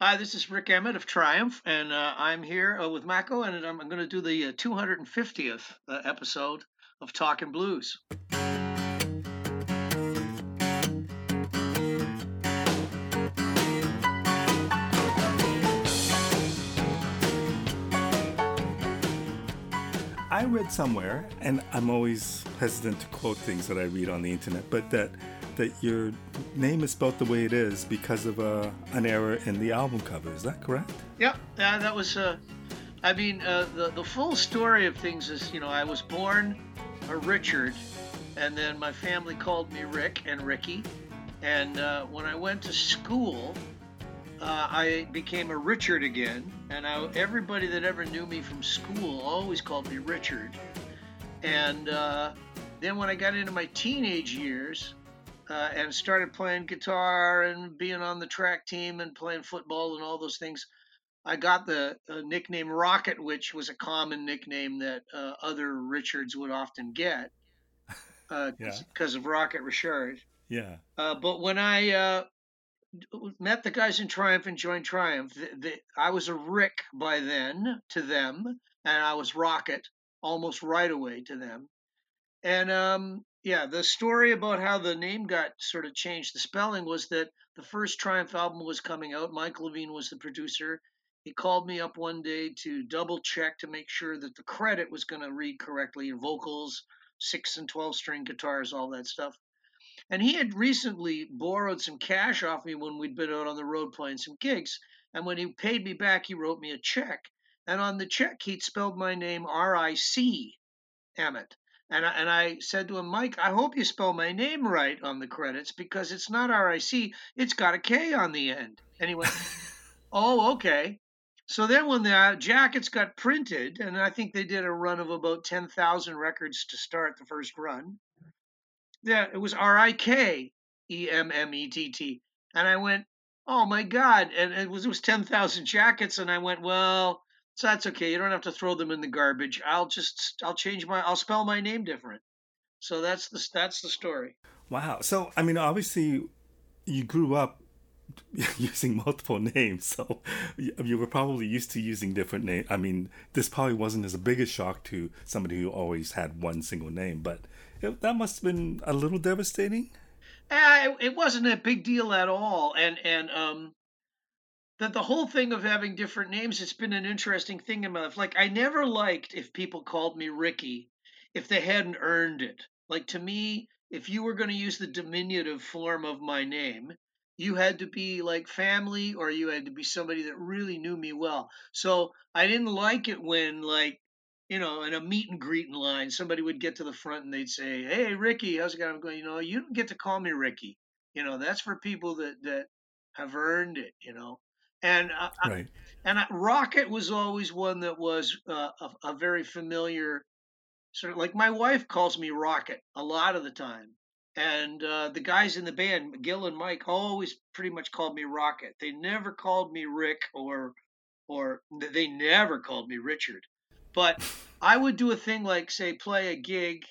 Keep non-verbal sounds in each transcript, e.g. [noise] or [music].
Hi, this is Rik Emmett of Triumph, and uh, I'm here uh, with Mako, and I'm, I'm going to do the uh, 250th uh, episode of Talking Blues. I read somewhere, and I'm always hesitant to quote things that I read on the internet, but that that your name is spelled the way it is because of uh, an error in the album cover. Is that correct? Yep. Yeah, that was. Uh, I mean, uh, the the full story of things is, you know, I was born a Richard, and then my family called me Rick and Ricky, and uh, when I went to school, uh, I became a Richard again, and I, everybody that ever knew me from school always called me Richard. And then when I got into my teenage years uh, and started playing guitar and being on the track team and playing football and all those things, I got the uh, nickname Rocket, which was a common nickname that uh, other Richards would often get because [laughs] yeah. of Rocket Richard. Yeah. Uh, but when I met the guys in Triumph and joined Triumph. The, the, I was a Rick by then to them, and I was Rocket almost right away to them. And um, yeah, the story about how the name got sort of changed, the spelling was that the first Triumph album was coming out. Mike Levine was the producer. He called me up one day to double check to make sure that the credit was going to read correctly vocals, six and 12 string guitars, all that stuff. And he had recently borrowed some cash off me when we'd been out on the road playing some gigs. And when he paid me back, he wrote me a check. And on the check, he'd spelled my name R I C Emmett. And I, and I said to him, Mike, I hope you spell my name right on the credits because it's not R I C, it's got a K on the end. And he went, [laughs] Oh, okay. So then when the uh, jackets got printed, and I think they did a run of about 10,000 records to start the first run, yeah, it was R I K E M M E T T. And I went, oh my God. And it was, it was 10,000 jackets. And I went, well, so that's okay. You don't have to throw them in the garbage. I'll just, I'll change my, I'll spell my name different. So that's the, that's the story. Wow. So, I mean, obviously you grew up [laughs] using multiple names. So you were probably used to using different names. I mean, this probably wasn't as a big a shock to somebody who always had one single name, but it, that must have been a little devastating. Uh, it wasn't a big deal at all, and and um, that the whole thing of having different names, it's been an interesting thing in my life. Like I never liked if people called me Ricky if they hadn't earned it. Like to me, if you were going to use the diminutive form of my name, you had to be like family or you had to be somebody that really knew me well. So I didn't like it when like you know, in a meet and greet in line, somebody would get to the front and they'd say, "Hey, Ricky, how's it going?" I'm going, you know, you don't get to call me Ricky. You know, that's for people that that have earned it. You know, and uh, right. I, and I, Rocket was always one that was uh, a, a very familiar sort of like my wife calls me Rocket a lot of the time. And uh, the guys in the band, Gil and Mike, always pretty much called me Rocket. They never called me Rick or, or they never called me Richard. But I would do a thing like, say, play a gig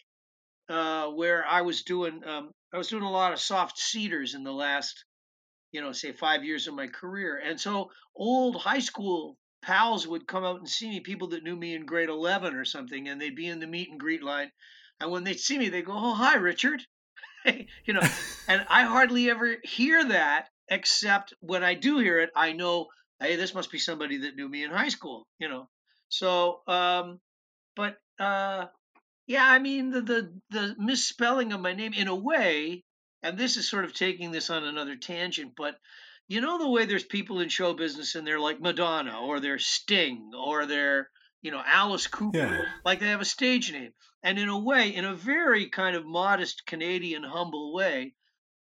uh, where I was doing um, I was doing a lot of soft seaters in the last, you know, say five years of my career, and so old high school pals would come out and see me, people that knew me in grade eleven or something, and they'd be in the meet and greet line, and when they'd see me, they go, "Oh, hi, Richard," [laughs] you know, [laughs] and I hardly ever hear that except when I do hear it, I know, hey, this must be somebody that knew me in high school, you know. So, um, but uh, yeah, I mean the, the the misspelling of my name in a way, and this is sort of taking this on another tangent, but you know the way there's people in show business and they're like Madonna or they're Sting or they're you know Alice Cooper, yeah. like they have a stage name, and in a way, in a very kind of modest Canadian humble way.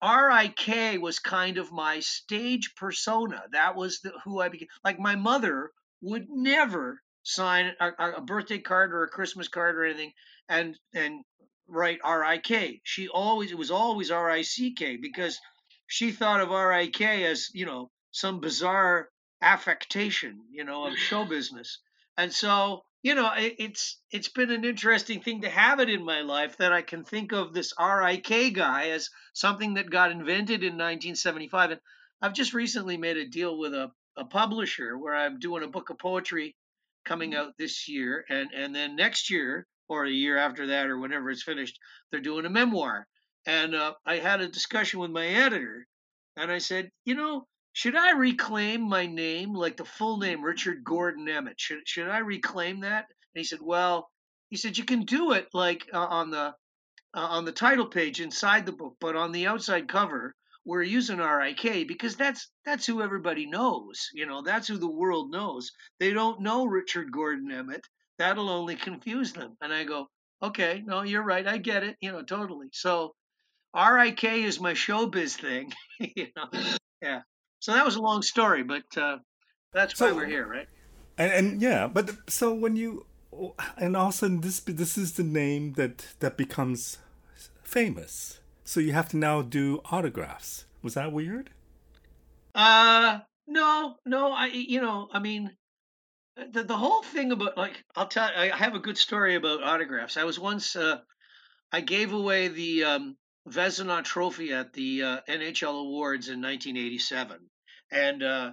R.I.K. was kind of my stage persona. That was the, who I became. Like my mother would never sign a, a birthday card or a Christmas card or anything and and write R I K. She always it was always R I C K because she thought of R I K as you know some bizarre affectation you know of show [laughs] business. And so you know it, it's it's been an interesting thing to have it in my life that I can think of this RIK guy as something that got invented in 1975 and I've just recently made a deal with a a publisher where I'm doing a book of poetry coming mm-hmm. out this year, and and then next year or a year after that or whenever it's finished, they're doing a memoir. And uh, I had a discussion with my editor, and I said, you know, should I reclaim my name, like the full name, Richard Gordon Emmett? Should should I reclaim that? And he said, well, he said you can do it like uh, on the uh, on the title page inside the book, but on the outside cover, we're using RIK because that's that's who everybody knows. You know, that's who the world knows. They don't know Richard Gordon Emmett. That'll only confuse them. And I go, okay, no, you're right. I get it. You know, totally. So RIK is my showbiz thing. [laughs] you know, yeah. So that was a long story, but uh, that's why so, we're here, right? And, and yeah, but so when you and also this this is the name that that becomes famous so you have to now do autographs. Was that weird? Uh, no, no. I, you know, I mean, the the whole thing about like I'll tell. I have a good story about autographs. I was once uh, I gave away the um, Vezina Trophy at the uh, NHL Awards in 1987, and uh,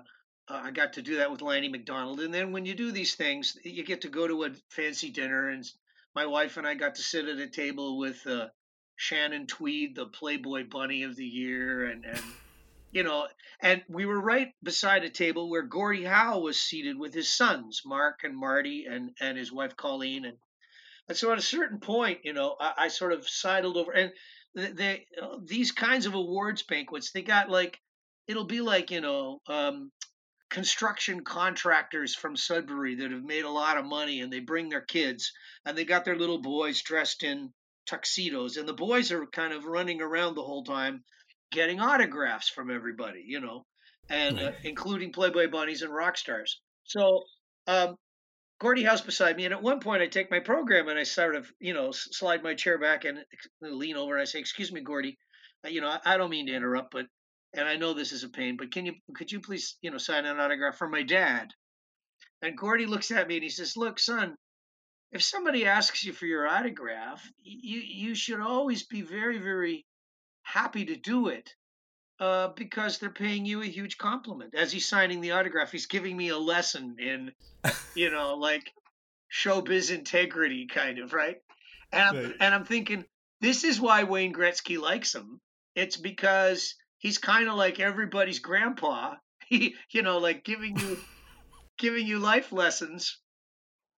I got to do that with Lanny McDonald. And then when you do these things, you get to go to a fancy dinner, and my wife and I got to sit at a table with uh, Shannon Tweed, the Playboy Bunny of the Year, and and you know, and we were right beside a table where Gordie Howe was seated with his sons, Mark and Marty, and and his wife Colleen, and and so at a certain point, you know, I, I sort of sidled over, and they, these kinds of awards banquets, they got like it'll be like you know. Um, construction contractors from Sudbury that have made a lot of money and they bring their kids and they got their little boys dressed in tuxedos, and the boys are kind of running around the whole time getting autographs from everybody, you know, and uh, including Playboy bunnies and rock stars. So, um, Gordie Howe's beside me, and at one point I take my program and I sort of, you know, slide my chair back and lean over and I say, "Excuse me, Gordie, uh, you know, I, I don't mean to interrupt, but and I know this is a pain, but can you could you please, you know, sign an autograph for my dad?" And Gordie looks at me and he says, "Look, son, if somebody asks you for your autograph, you you should always be very very happy to do it uh, because they're paying you a huge compliment. As he's signing the autograph, he's giving me a lesson in, you know, like showbiz integrity, kind of right. And I'm, right. and I'm thinking this is why Wayne Gretzky likes him. It's because he's kind of like everybody's grandpa. [laughs] He, you know, like giving you [laughs] giving you life lessons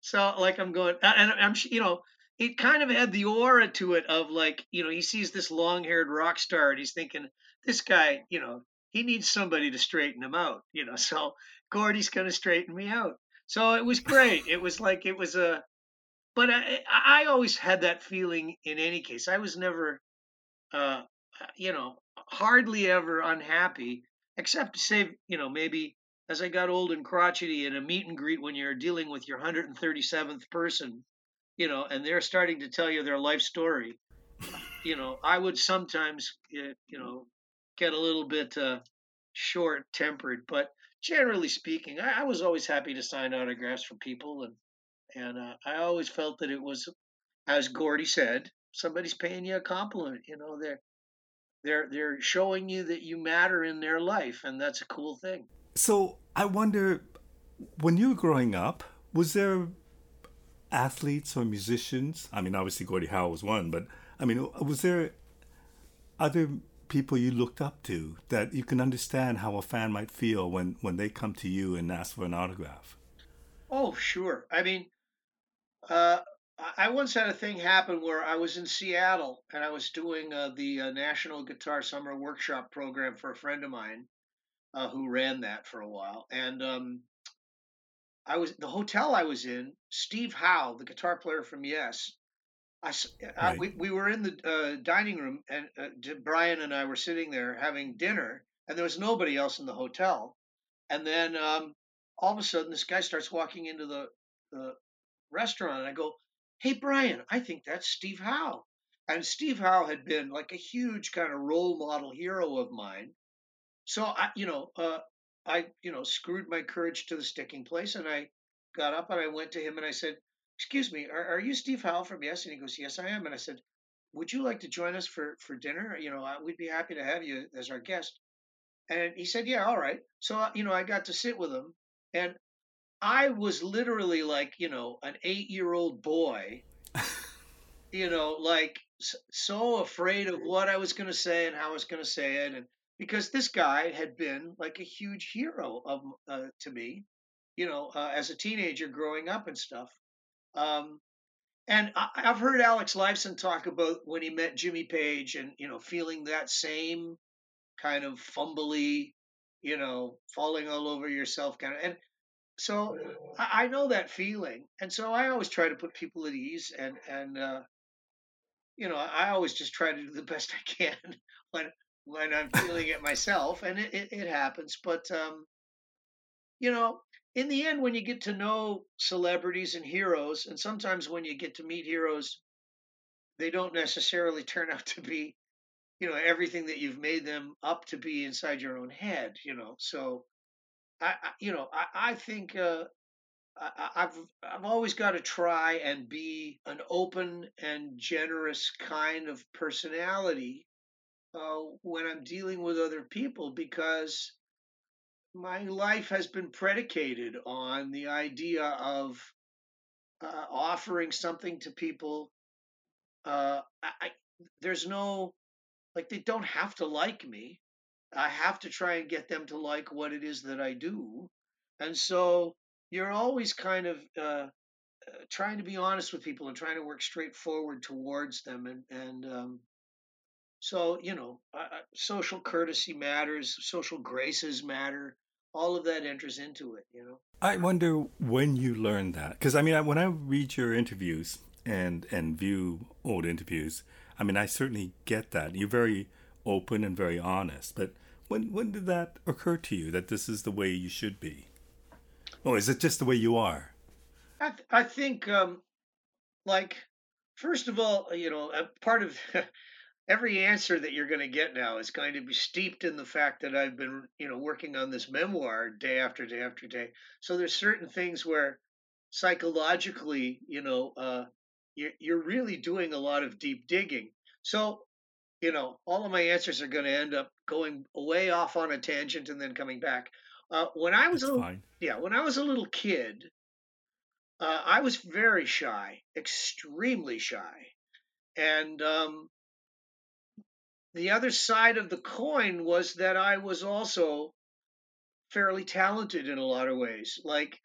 so like I'm going, and I'm you know it kind of had the aura to it of like you know he sees this long-haired rock star and he's thinking this guy you know he needs somebody to straighten him out you know [laughs] so Gordie's going to straighten me out. So it was great. it was like it was a, but I I always had that feeling in any case. I was never, uh, you know, hardly ever unhappy except to say you know maybe as I got old and crotchety in a meet and greet when you're dealing with your 137th person, you know, and they're starting to tell you their life story, you know, I would sometimes, you know, get a little bit uh, short tempered, but generally speaking, I, I, was always happy to sign autographs for people, and and uh, I always felt that it was, as Gordie said, somebody's paying you a compliment. You know, they're they're they're showing you that you matter in their life, and that's a cool thing. So I wonder, when you were growing up, was there athletes or musicians? I mean, obviously Gordie Howe was one, but I mean, was there other people you looked up to that you can understand how a fan might feel when when they come to you and ask for an autograph? Oh, sure. I mean, uh, I once had a thing happen where I was in Seattle and I was doing uh, the uh, National Guitar Summer Workshop program for a friend of mine, uh, who ran that for a while, and um, I was the hotel I was in. Steve Howe, the guitar player from Yes, I, right. we we were in the uh, dining room, and uh, Brian and I were sitting there having dinner, and there was nobody else in the hotel. And then um, all of a sudden, this guy starts walking into the, the restaurant, and I go, "Hey, Brian, I think that's Steve Howe." And Steve Howe had been like a huge kind of role model hero of mine so I, you know, uh, I, you know, screwed my courage to the sticking place, and I got up and I went to him and I said, "Excuse me, are, are you Steve Howe from Yes?" And he goes, "Yes, I am." And I said, "Would you like to join us for for dinner? You know, we'd be happy to have you as our guest." And he said, yeah, all right. So, uh, you know, I got to sit with him and I was literally like, you know, an eight year old boy, you know, like so afraid of what I was going to say and how I was going to say it. And because this guy had been like a huge hero of uh, to me, you know, uh, as a teenager growing up and stuff. Um, and I, have heard Alex Lifeson talk about when he met Jimmy Page and, you know, feeling that same kind of fumbly, you know, falling all over yourself kind of. And so I, I know that feeling. And so I always try to put people at ease and, and, uh, you know, I always just try to do the [laughs] best I can when when I'm feeling it myself, and it, it, it happens. But um, you know, in the end, when you get to know celebrities and heroes, and sometimes when you get to meet heroes, they don't necessarily turn [laughs] out to be, you know, everything that you've made them up to be inside your own head. You know, so I, I you know, I, I think uh, I, I've I've always got to try and be an open and generous kind of personality uh, when I'm dealing with other people because my life has been predicated on the idea of uh, offering something to people. Uh, I, there's no, like, they don't have to like me. I have to try and get them to like what it is that I do. And so you're always kind of uh, trying to be honest with people and trying to work straightforward towards them. And, and um, so, you know, uh, social courtesy matters, social graces matter all of that enters into it you know? I wonder when you learned that because i mean when i read your interviews and and view old interviews i mean i certainly get that. You're very open and very honest but when when did that occur to you that this is the way you should be? Or is it just the way you are? I, th- I think um like first of all you know part of [laughs] every answer that you're going to get now is going to be steeped in the fact that I've been, you know, working on this memoir day after day after day. So there's certain things where psychologically, you know, uh, you're, you're really doing a lot of deep digging. So, you know, all of my answers are going to end up going way off on a tangent and then coming back. Uh, when I was That's a little, fine. yeah, when I was a little kid, uh, I was very shy, extremely shy, and um, the other side of the coin was that I was also fairly talented in a lot of ways. Like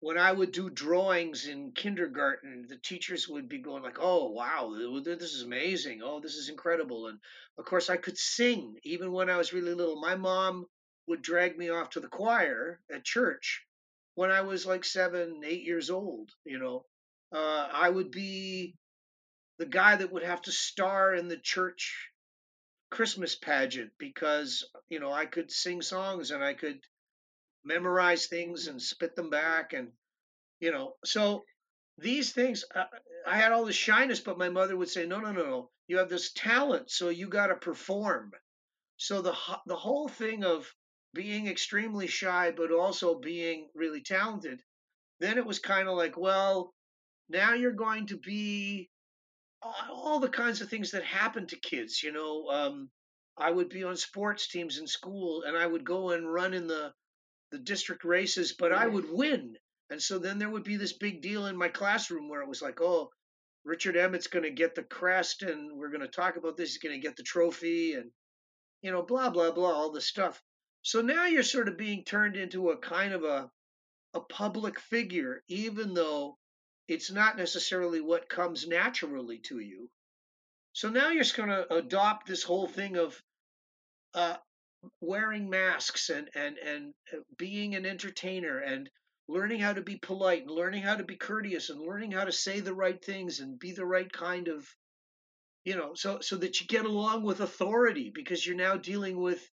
when I would do drawings in kindergarten, the teachers would be going like, "Oh, wow, this is amazing. Oh, this is incredible." And of course, I could sing even when I was really little. My mom would drag me off to the choir at church when I was like seven, eight years old. You know, uh, I would be the guy that would have to star in the church Christmas pageant because you know I could sing songs and I could memorize things and spit them back and you know so these things uh, I had all this shyness but my mother would say no no no no. You have this talent so you got to perform. So the the whole thing of being extremely shy but also being really talented then it was kind of like well now you're going to be all the kinds of things that happen to kids. You know, um, I would be on sports teams in school, and I would go and run in the the district races, but I would win. And so then there would be this big deal in my classroom where it was like, oh, Richard Emmett's going to get the crest, and we're going to talk about this. He's going to get the trophy, and you know, blah blah blah, all this stuff. So now you're sort of being turned into a kind of a a public figure, even though it's not necessarily what comes naturally to you. So now you're just going to adopt this whole thing of uh, wearing masks and and and uh, being an entertainer and learning how to be polite and learning how to be courteous and learning how to say the right things and be the right kind of you know so so that you get along with authority because you're now dealing with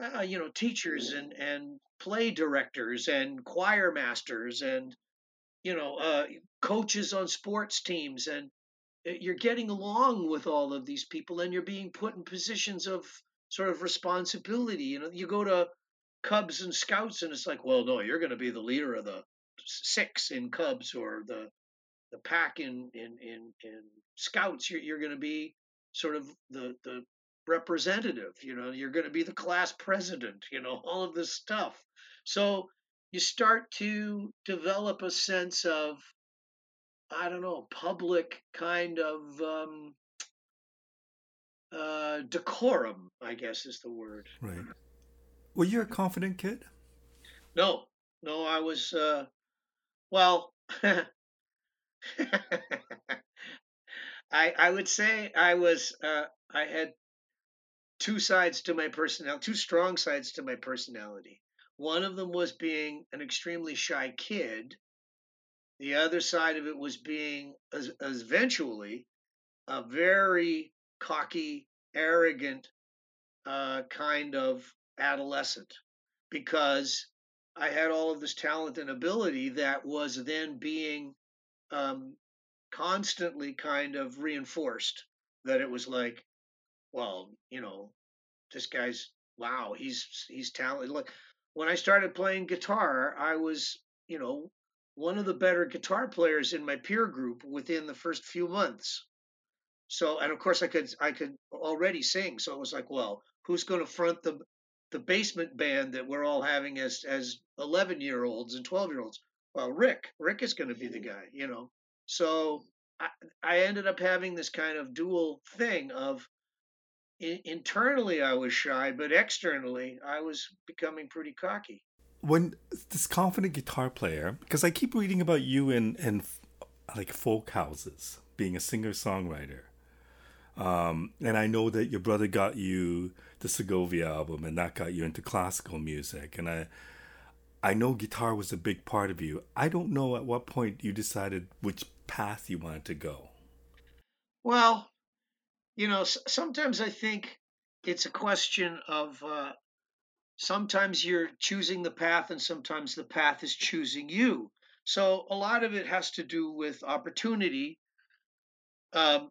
uh, you know teachers and and play directors and choir masters and you know, uh, coaches on sports teams, and uh, you're getting along with all of these people, and you're being put in positions of sort of responsibility. You know, you go to Cubs and Scouts, and it's like, well, no, you're going to be the leader of the six in Cubs or the the pack in in in, in Scouts. You're you're going to be sort of the the representative. You know, you're going to be the class president. You know, [laughs] all of this stuff. So you start to develop a sense of, I don't know, public kind of um, uh, decorum. I guess is the word. Right. Were you a confident kid? No, no, I was. Uh, well, [laughs] I I would say I was uh, I had two sides to my personality, two strong sides to my personality. One of them was being an extremely shy kid. The other side of it was being as, eventually a very cocky, arrogant uh, kind of adolescent because I had all of this talent and ability that was then being um, constantly kind of reinforced that it was like, well, you know, this guy's wow, he's he's talented. Like when I started playing guitar, I was, you know, one of the better guitar players in my peer group within the first few months. So, and of course, I could I could already sing. So it was like, well, who's going to front the the basement band that we're all having as as 11 year olds and 12 year olds? Well, Rick, Rick is going to be the mm. guy, you know. So I, I ended up having this kind of dual thing of internally I was shy, but externally I was becoming pretty cocky. When this confident guitar player, because I keep reading about you in in like folk houses, being a singer songwriter, um, and I know that your brother got you the Segovia album, and that got you into classical music, and I. I know guitar was a big part of you. I don't know at what point you decided which path you wanted to go. Well, you know, sometimes I think it's a question of uh, sometimes you're choosing the path and sometimes the path is choosing you. So a lot of it has to do with opportunity. Um,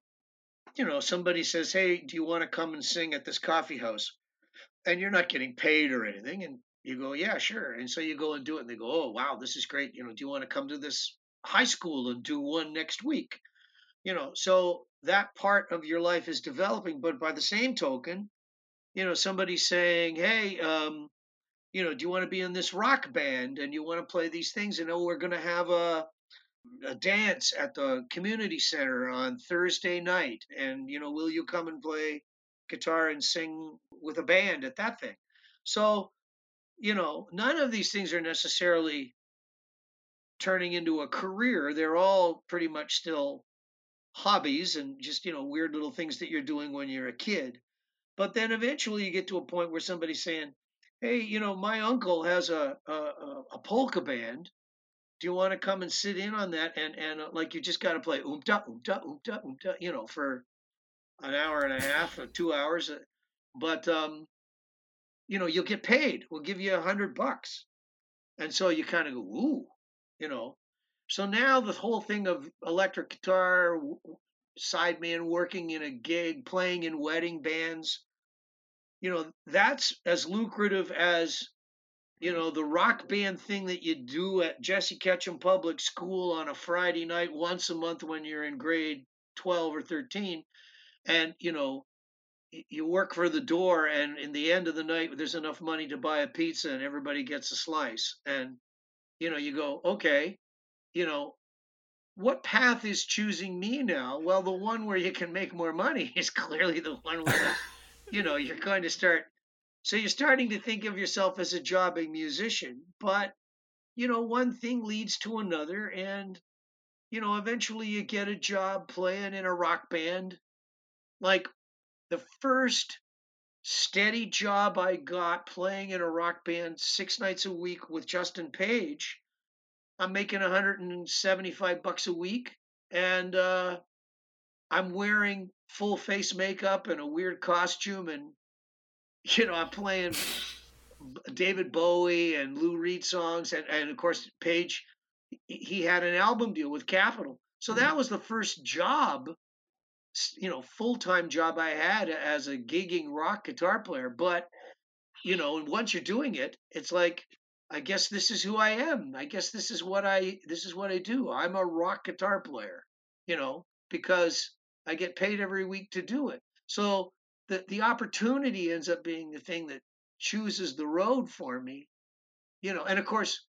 you know, somebody says, Hey, do you want to come and sing at this coffee house? And you're not getting paid or anything. And you go, Yeah, sure. And so you go and do it. And they go, Oh, wow, this is great. You know, do you want to come to this high school and do one next week? You know, so that part of your life is developing. But by the same token, you know, somebody saying, "Hey, um, you know, do you want to be in this rock band and you want to play these things?" And oh, we're going to have a a dance at the community center on Thursday night, and you know, will you come and play guitar and sing with a band at that thing? So, you know, none of these things are necessarily turning into a career. They're all pretty much still hobbies and just you know weird little things that you're doing when you're a kid. But then eventually you get to a point where somebody's saying hey you know my uncle has a a, a polka band. Do you want to come and sit in on that? And and uh, like you just got to play oomta oomta oomta oomta you know for an hour and a half or two hours uh, but um you know you'll get paid. We'll give you a hundred bucks. And so you kind of go ooh you know so now the whole thing of electric guitar, sideman working in a gig, playing in wedding bands, you know, that's as lucrative as, you know, the rock band thing that you do at Jesse Ketchum Public School on a Friday night once a month when you're in grade 12 or 13. And, you know, you work for the door and in the end of the night there's enough money to buy a pizza and everybody gets a slice and you know you go okay you know, what path is choosing me now? Well, the one where you can make more money [laughs] is clearly the one where, [laughs] you know, you're going to start. So you're starting to think of yourself as a jobbing musician, but, you know, one thing leads to another. And, you know, eventually you get a job playing in a rock band. Like the first steady job I got playing in a rock band six nights a week with Justin Paige I'm making 175 bucks a week, and uh, I'm wearing full face makeup and a weird costume, and [laughs] you know I'm playing David Bowie and Lou Reed songs, and, and of course Paige. He had an album deal with Capitol, so that was the first job, you know, full time job I had as a gigging rock guitar player. But you know, and once you're doing it, it's like I guess this is who I am. I guess this is what I this is what I do. I'm a rock guitar player, you know, because I get paid every week to do it. So the the opportunity ends up being the thing that chooses the road for me. You know, and of course,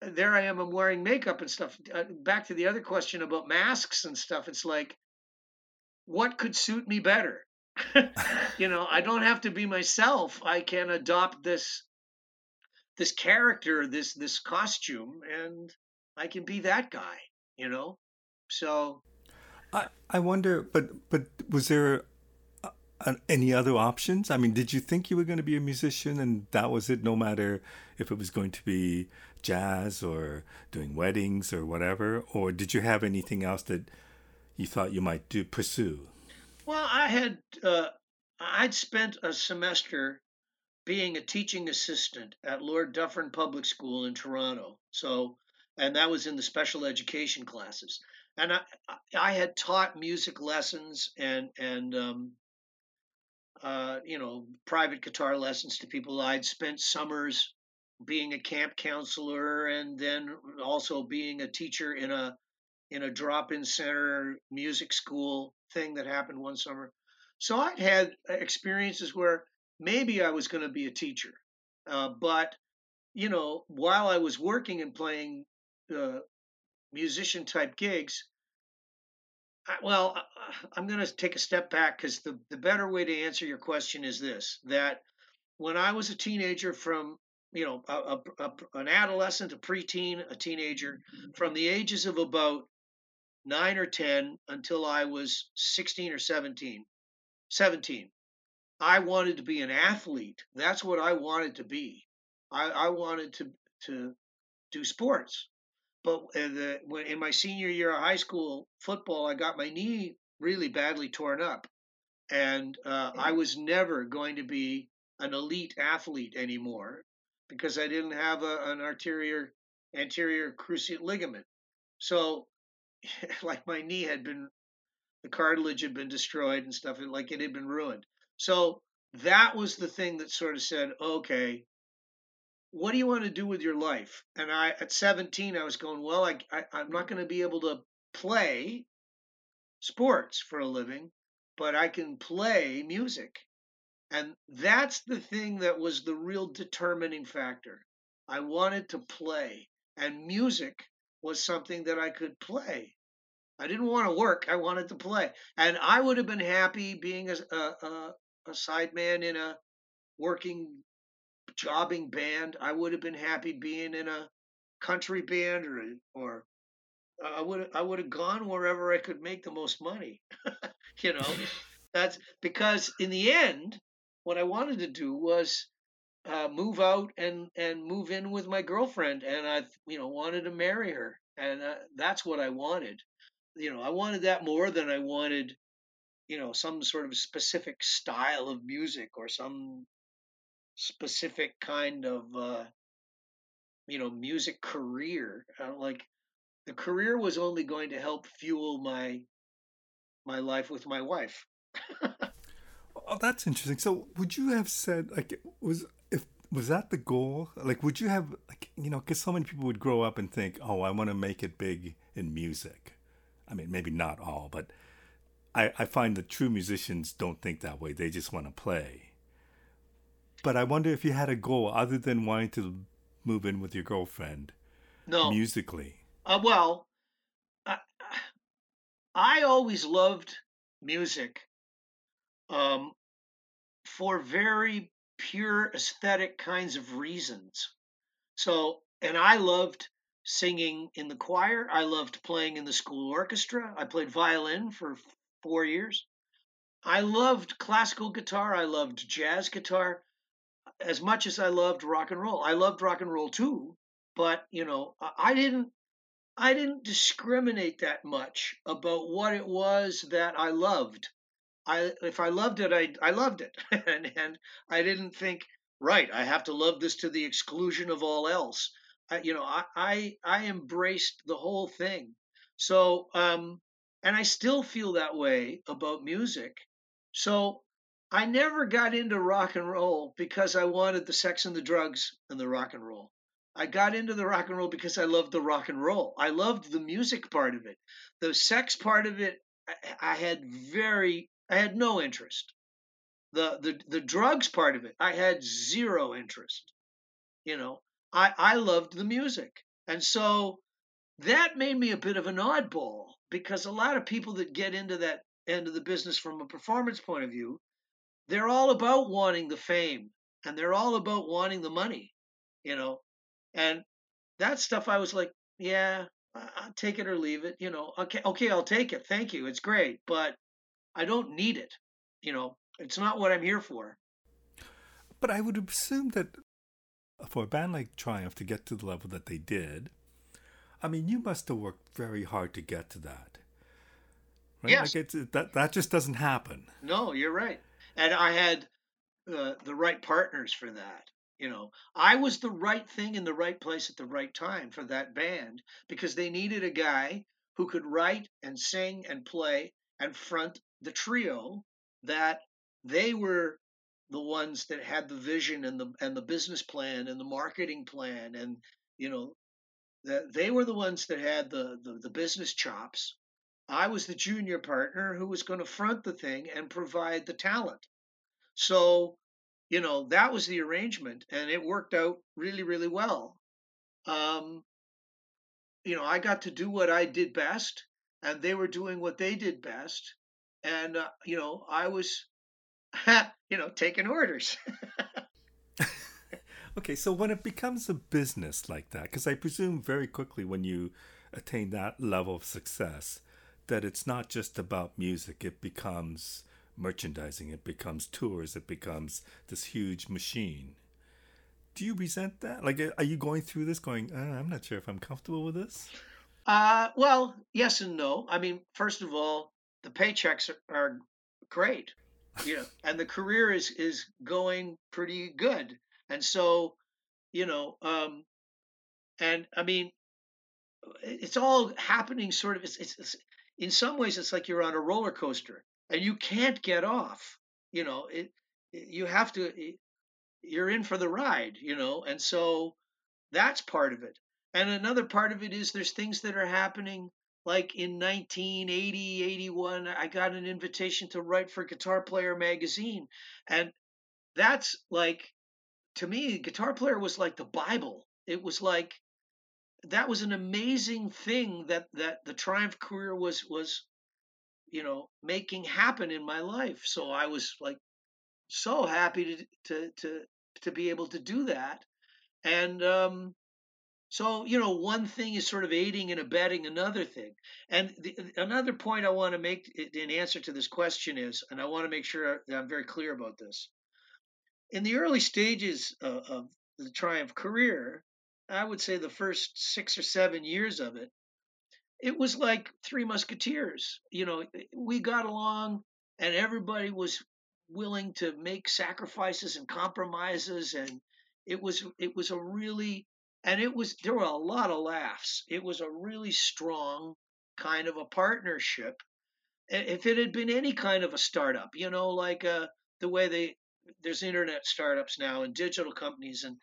there I am. I'm wearing makeup and stuff. Uh, back to the other question about masks and stuff. It's like, what could suit me better? [laughs] you know, I don't have to be myself. I can adopt this this character, this this costume, and I can be that guy. You know, so I I wonder, but but was there uh, any other options? I mean, did you think you were going to be a musician and that was it, no matter if it was going to be jazz or doing weddings or whatever? Or did you have anything else that you thought you might do pursue? Well, I had uh, I'd spent a semester being a teaching assistant at Lord Dufferin Public School in Toronto. So, and that was in the special education classes. And I, I had taught music lessons and and um, uh, you know private guitar lessons to people. I'd spent summers being a camp counselor and then also being a teacher in a in a drop-in center music school thing that happened one summer. So I'd had experiences where maybe I was going to be a teacher, uh, but you know, while I was working and playing uh, musician type gigs, I, well, I'm going to take a step back because the the better way to answer your question is this: that when I was a teenager, from you know, a, a, a, an adolescent, a preteen, a teenager, from the ages of about nine or 10 until I was 16 or 17. 17. I wanted to be an athlete. That's what I wanted to be. I, I wanted to, to do sports. But in, the, when, in my senior year of high school football, I got my knee really badly torn up. And uh, I was never going to be an elite athlete anymore because I didn't have a, an arterial anterior cruciate ligament. So [laughs] like my knee had been the cartilage had been destroyed and stuff like it had been ruined so that was the thing that sort of said okay what do you want to do with your life and i at 17 i was going well i, I i'm not going to be able to play sports for a living but i can play music and that's the thing that was the real determining factor i wanted to play and music was something that I could play. I didn't want to work. I wanted to play. And I would have been happy being a, a, uh, uh, a sideman in a working, jobbing band. I would have been happy being in a country band or, or I would I would have gone wherever I could make the most money. [laughs] you know, that's because in the end, what I wanted to do was uh, move out and and move in with my girlfriend, and I you know wanted to marry her, and uh, that's what I wanted. You know, I wanted that more than I wanted, you know, some sort of specific style of music or some specific kind of uh, you know music career. Uh, like the career was only going to help fuel my my life with my wife. [laughs] oh, that's interesting. So, would you have said like was if was that the goal? Like, would you have like you know? Because so many people would grow up and think, "Oh, I want to make it big in music." I mean, maybe not all, but I, I find that true musicians don't think that way. They just want to play. But I wonder if you had a goal other than wanting to move in with your girlfriend. No, musically. Uh, well, I, I always loved music. Um, for very pure aesthetic kinds of reasons. So, and I loved singing in the choir. I loved playing in the school orchestra. I played violin for four years. I loved classical guitar. I loved jazz guitar as much as I loved rock and roll. I loved rock and roll too, but you know, I didn't I didn't discriminate that much about what it was that I loved. I if I loved it, I I loved it, [laughs] and and I didn't think right. I have to love this to the exclusion of all else. I, you know, I, I I embraced the whole thing. So um, and I still feel that way about music. So I never got into rock and roll because I wanted the sex and the drugs and the rock and roll. I got into the rock and roll because I loved the rock and roll. I loved the music part of it. The sex part of it, I, had very I had no interest. the the the drugs part of it, I had zero interest. You know, I I loved the music, and so that made me a bit of an oddball because a lot of people that get into that end of the business from a performance point of view, they're all about wanting the fame and they're all about wanting the money, you know, and that stuff I was like, yeah, I'll take it or leave it, you know. Okay, okay, I'll take it. Thank you. It's great, but I don't need it. You know, it's not what I'm here for. But I would assume that for a band like Triumph to get to the level that they did, I mean, you must have worked very hard to get to that. Right? Yes. Like that, that just doesn't happen. No, you're right. And I had uh, the right partners for that. You know, I was the right thing in the right place at the right time for that band because they needed a guy who could write and sing and play and front the trio that they were the ones that had the vision and the and the business plan and the marketing plan and you know that they were the ones that had the, the the business chops. I was the junior partner who was going to front the thing and provide the talent. So you know that was the arrangement and it worked out really really well. Um you know i got to do what i did best and they were doing what they did best and uh, you know i was [laughs] you know taking orders [laughs] okay so when it becomes a business like that because i presume very quickly when you attain that level of success that it's not just about music it becomes merchandising, it becomes tours, it becomes this huge machine. Do you resent that? Like, are you going through this going, uh, I'm not sure if I'm comfortable with this? Uh, well, yes and no. I mean, first of all, the paychecks are, are great, you know, and the career is is going pretty good, and so, you know, um, and I mean, it's all happening sort of. It's, it's, it's in some ways, it's like you're on a roller coaster and you can't get off. You know, it you have to you're in for the ride, you know, and so that's part of it. And another part of it is there's things that are happening like in 1980, 81, I got an invitation to write for Guitar Player magazine. And that's like, to me, Guitar Player was like the Bible. It was like, that was an amazing thing that, that the Triumph career was, was you know making happen in my life. So i was like so happy to to to to be able to do that. And um so you know one thing is sort of aiding and abetting another thing. And the, another point i want to make in answer to this question is and i want to make sure that i'm very clear about this in the early stages of, of the triumph career i would say the first six or seven years of it it was like Three Musketeers. You know, we got along, and everybody was willing to make sacrifices and compromises, and it was it was a really and it was there were a lot of laughs. It was a really strong kind of a partnership. If it had been any kind of a startup, you know, like uh, the way they there's internet startups now and digital companies and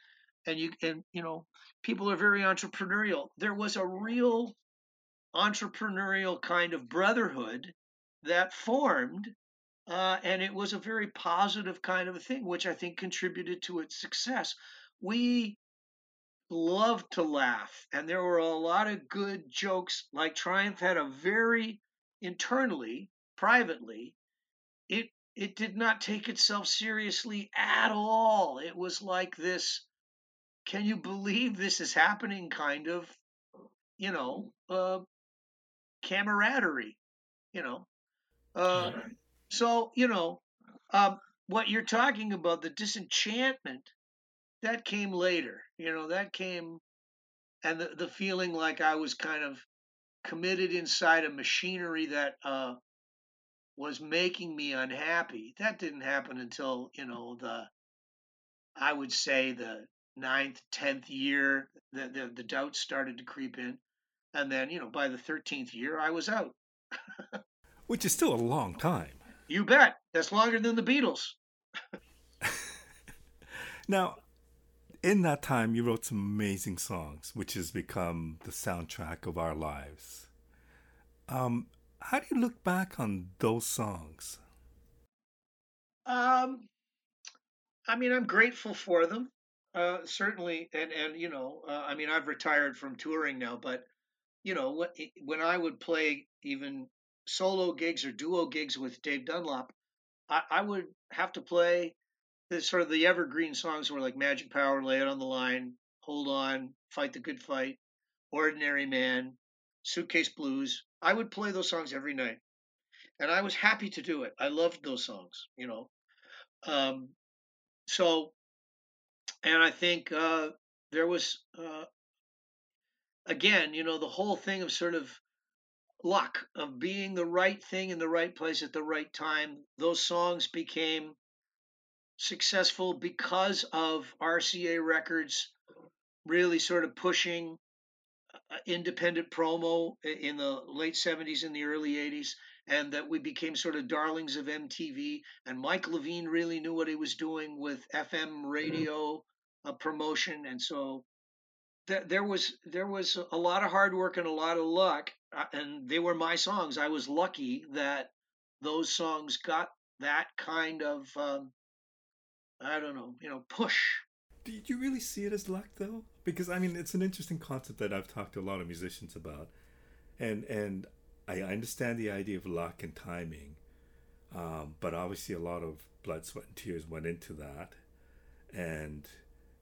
and you and you know people are very entrepreneurial. There was a real entrepreneurial kind of brotherhood that formed. Uh, and it was a very positive kind of a thing, which I think contributed to its success. We loved to laugh, and there were a lot of good jokes. Like Triumph had a very internally, privately, it it did not take itself seriously at all. It was like this, can you believe this is happening? Kind of, you know, uh, camaraderie, you know. Uh, So, you know, um, what you're talking about, the disenchantment, that came later. You know, that came, and the, the feeling like I was kind of committed inside a machinery that uh, was making me unhappy. That didn't happen until, you know, the, I would say the ninth, tenth year, the, the, the doubts started to creep in. And then, you know, by the 13th year, I was out. Which is still a long time. You bet. That's longer than the Beatles. [laughs] now, in that time, you wrote some amazing songs, which has become the soundtrack of our lives. Um, how do you look back on those songs? Um, I mean, I'm grateful for them. Uh, certainly, and and you know, uh, I mean, I've retired from touring now, but you know, when I would play even solo gigs or duo gigs with Dave Dunlop, I, I would have to play the sort of the evergreen songs were like Magic Power, Lay It on the Line, Hold On, Fight the Good Fight, Ordinary Man, Suitcase Blues. I would play those songs every night, and I was happy to do it. I loved those songs, you know. Um, so, and I think uh, there was uh, again, you know, the whole thing of sort of luck of being the right thing in the right place at the right time. Those songs became successful because of RCA Records really sort of pushing independent promo in the late 70s and the early 80s and that we became sort of darlings of MTV and Mike Levine really knew what he was doing with FM mm-hmm. radio uh, promotion and so there was there was a lot of hard work and a lot of luck, uh, and they were my songs. I was lucky that those songs got that kind of um, I don't know, you know, push. Did you really see it as luck though? Because I mean, it's an interesting concept that I've talked to a lot of musicians about, and and I understand the idea of luck and timing, um, but obviously a lot of blood, sweat, and tears went into that, and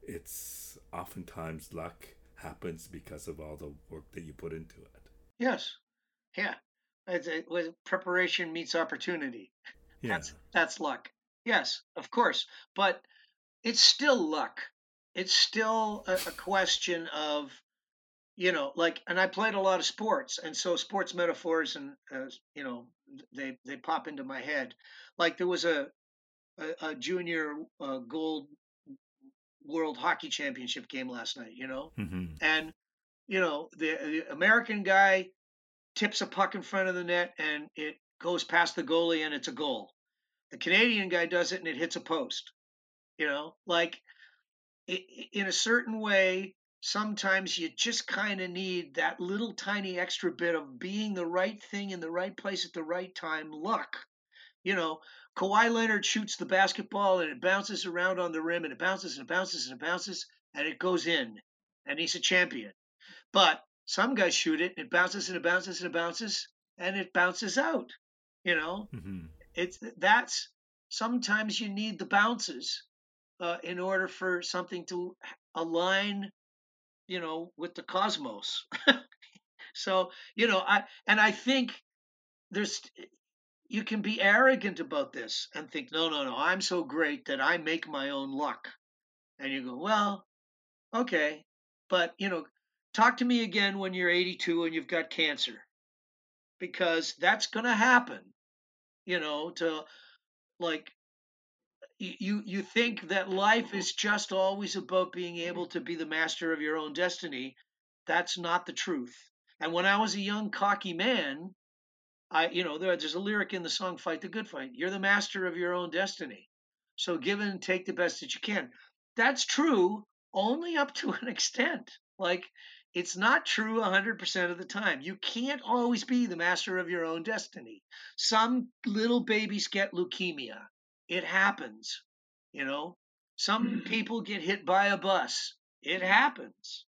it's oftentimes luck happens because of all the work that you put into it. Yes. Yeah. It's a, preparation meets opportunity. Yeah. That's that's luck. Yes, of course. But it's still luck. It's still a, a question of you know like and i played a lot of sports and so sports metaphors and uh, you know they they pop into my head like there was a a, a junior uh, gold World Hockey Championship game last night, you know? Mm-hmm. And, you know, the, the, American guy tips a puck in front of the net and it goes past the goalie and it's a goal. The Canadian guy does it and it hits a post. You know, like in a certain way, sometimes you just kind of need that little tiny extra bit of being the right thing in the right place at the right time luck. You know, Kawhi Leonard shoots the basketball and it bounces around on the rim and it bounces and it bounces and it bounces and it goes in and he's a champion. But some guys shoot it and it bounces and it bounces and it bounces and it bounces out. You know, mm-hmm. it's that's sometimes you need the bounces uh, in order for something to align, you know, with the cosmos. [laughs] so you know, I and I think there's you can be arrogant about this and think, no, no, no, I'm so great that I make my own luck. And you go, well, okay, but you know, talk to me again when you're 82 and you've got cancer, because that's going to happen. You know, to like you you think that life is just always about being able to be the master of your own destiny. That's not the truth. And when I was a young cocky man, I, you know, there, there's a lyric in the song "Fight the Good Fight." You're the master of your own destiny, so give and take the best that you can. That's true only up to [laughs] an extent. Like it's not true 100% of the time. You can't always be the master of your own destiny. Some little babies get leukemia. It happens. You know, some mm-hmm. people get hit by a bus. It happens.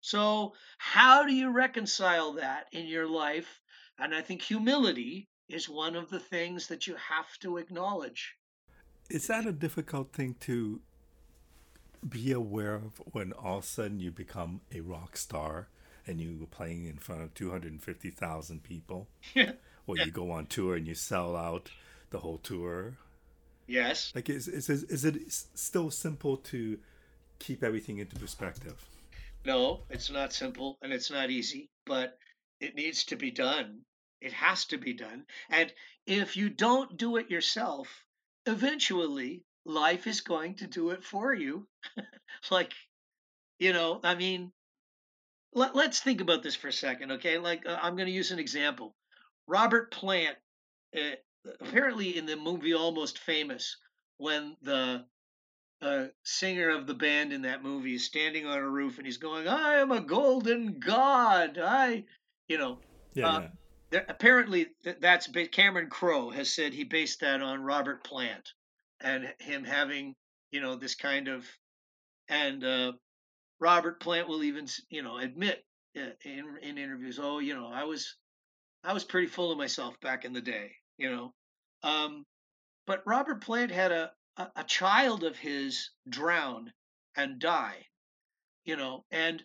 So, how do you reconcile that in your life and I think humility is one of the things that you have to acknowledge. Is that a difficult thing to be aware of when all of a sudden you become a rock star and you were playing in front of 250,000 people? [laughs] Yeah. Or you go on tour and you sell out the whole tour? Yes. Like, is, is, is it still simple to keep everything into perspective? No, it's not simple and it's not easy, but it needs to be done. It has to be done. And if you don't do it yourself, eventually life is going to do it for you. [laughs] like, you know, I mean, let, us think about this for a second, okay? Like, uh, I'm going to use an example. Robert Plant, uh, apparently in the movie Almost Famous, when the uh, singer of the band in that movie is standing on a roof and he's going, I am a golden god. I, you know, yeah, uh, yeah there, apparently that's Cameron Crowe has said he based that on Robert Plant and him having you know this kind of and uh, Robert Plant will even you know admit uh, in in interviews, oh you know I was I was pretty full of myself back in the day, you know. Um, but Robert Plant had a, a, a child of his drown and die, you know, and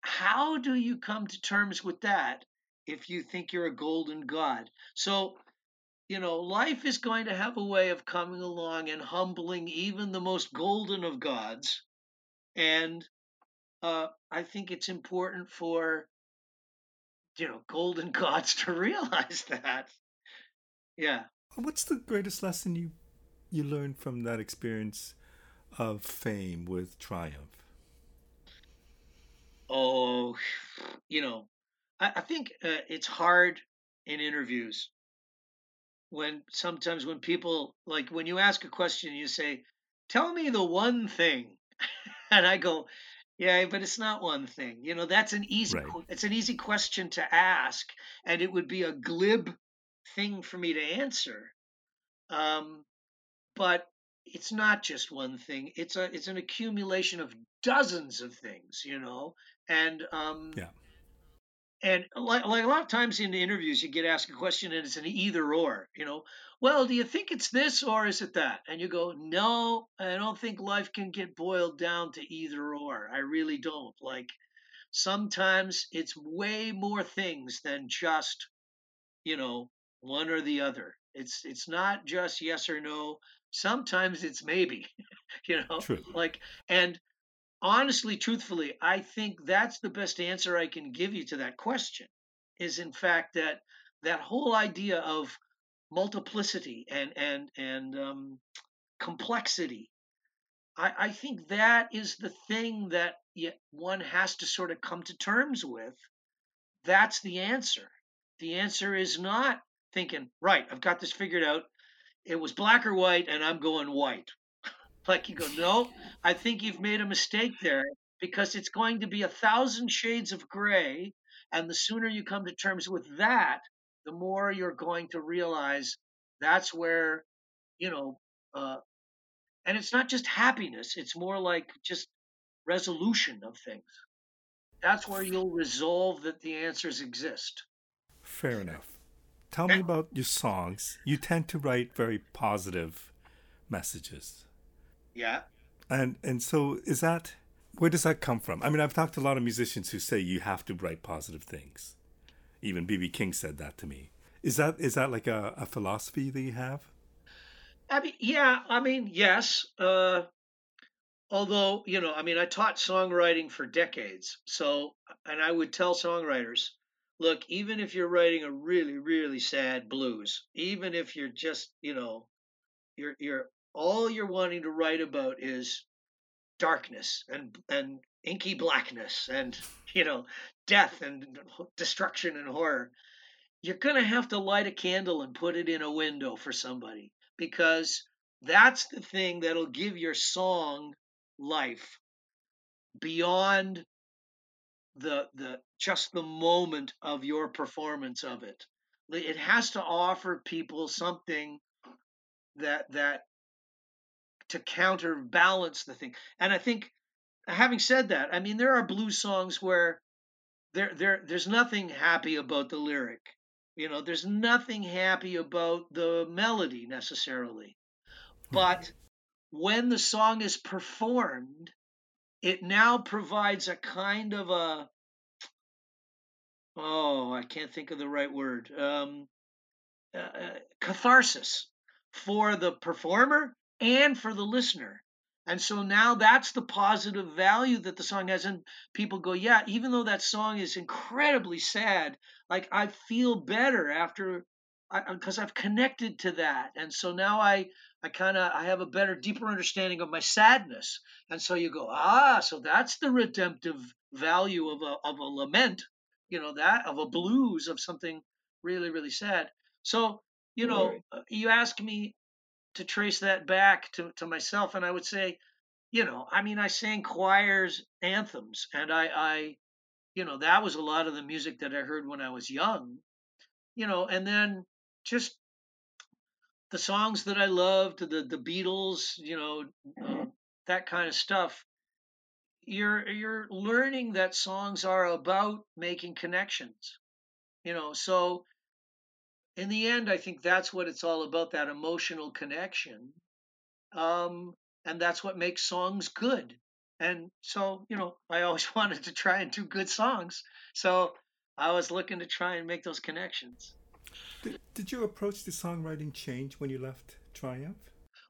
how do you come to terms with that if you think you're a golden god? So, you know, life is going to have a way of coming along and humbling even the most golden of gods. And uh, I think it's important for, you know, golden [laughs] gods to realize that. Yeah. What's the greatest lesson you you learned from that experience of fame with Triumph? Oh, you know, I, I think uh, it's hard in interviews when sometimes when people like when you ask a question, you say, "Tell me the one thing," [laughs] and I go, "Yeah, but it's not one thing." You know, that's an easy Right. it's an easy question to ask, and it would be a glib thing for me to answer. Um, but it's not just one thing. It's a it's an accumulation of dozens of things, you know. And um, Yeah. and like, like a lot of times in interviews, you get asked a question and it's an either or, you know. Well, do you think it's this or is it that? And you go, no, I don't think life can get boiled down to either or. I really don't. Like sometimes it's way more things than just, you know, one or the other. It's it's not just yes or no. Sometimes it's maybe, [laughs] you know, True. like and honestly, truthfully, I think that's the best answer I can give you to that question. Is in fact that that whole idea of multiplicity and and and um, complexity. I, I think that is the thing that one has to sort of come to terms with. That's the answer. The answer is not thinking, right, I've got this figured out. It was black or white, and I'm going white. [laughs] Like you go, no, I think you've made a mistake there because it's going to be a thousand shades of gray. And the sooner you come to terms with that, the more you're going to realize that's where, you know, uh, and it's not just happiness, it's more like just resolution of things. That's where you'll resolve that the answers exist. Fair enough. Tell me about your songs. You tend to write very positive messages. Yeah. And and so is that where does that come from? I mean, I've talked to a lot of musicians who say you have to write positive things. Even BB King said that to me. Is that is that like a, a philosophy that you have? I mean, yeah, I mean, yes. Uh, although, you know, I mean, I taught songwriting for decades. So, and I would tell songwriters, look, even if you're writing a really, really sad blues, even if you're just, you know, you're, you're, all you're wanting to write about is darkness and, and inky blackness and, you know, death and destruction and horror. You're going to have to light a candle and put it in a window for somebody because that's the thing that'll give your song life beyond the the just the moment of your performance of it. It has to offer people something that that to counterbalance the thing. And i think having said that i mean there are blues songs where there there there's nothing happy about the lyric. You know there's nothing happy about the melody necessarily. Hmm. But when the song is performed, it now provides a kind of a oh, I can't think of the right word um, uh, catharsis for the performer and for the listener. And so now that's the positive value that the song has. And people go, yeah, even though that song is incredibly sad, like I feel better after because I've connected to that. And so now I I kind of I have a better, deeper understanding of my sadness. And so you go, ah, so that's the redemptive value of a of a lament, you know, that of a blues of something really really sad. So you know, right. you ask me to trace that back to to myself, and I would say, you know, I mean, I sang choirs, anthems, and I I, you know, that was a lot of the music that I heard when I was young. you know, and then just the songs that I loved, the the Beatles, you know, uh, that kind of stuff. You're you're learning that songs are about making connections, you know. So in the end, I think that's what it's all about that emotional connection. Um, and that's what makes songs good. And so, you know, I always [laughs] wanted to try and do good songs. So I was looking to try and make those connections. Did, did your approach to songwriting change when you left Triumph?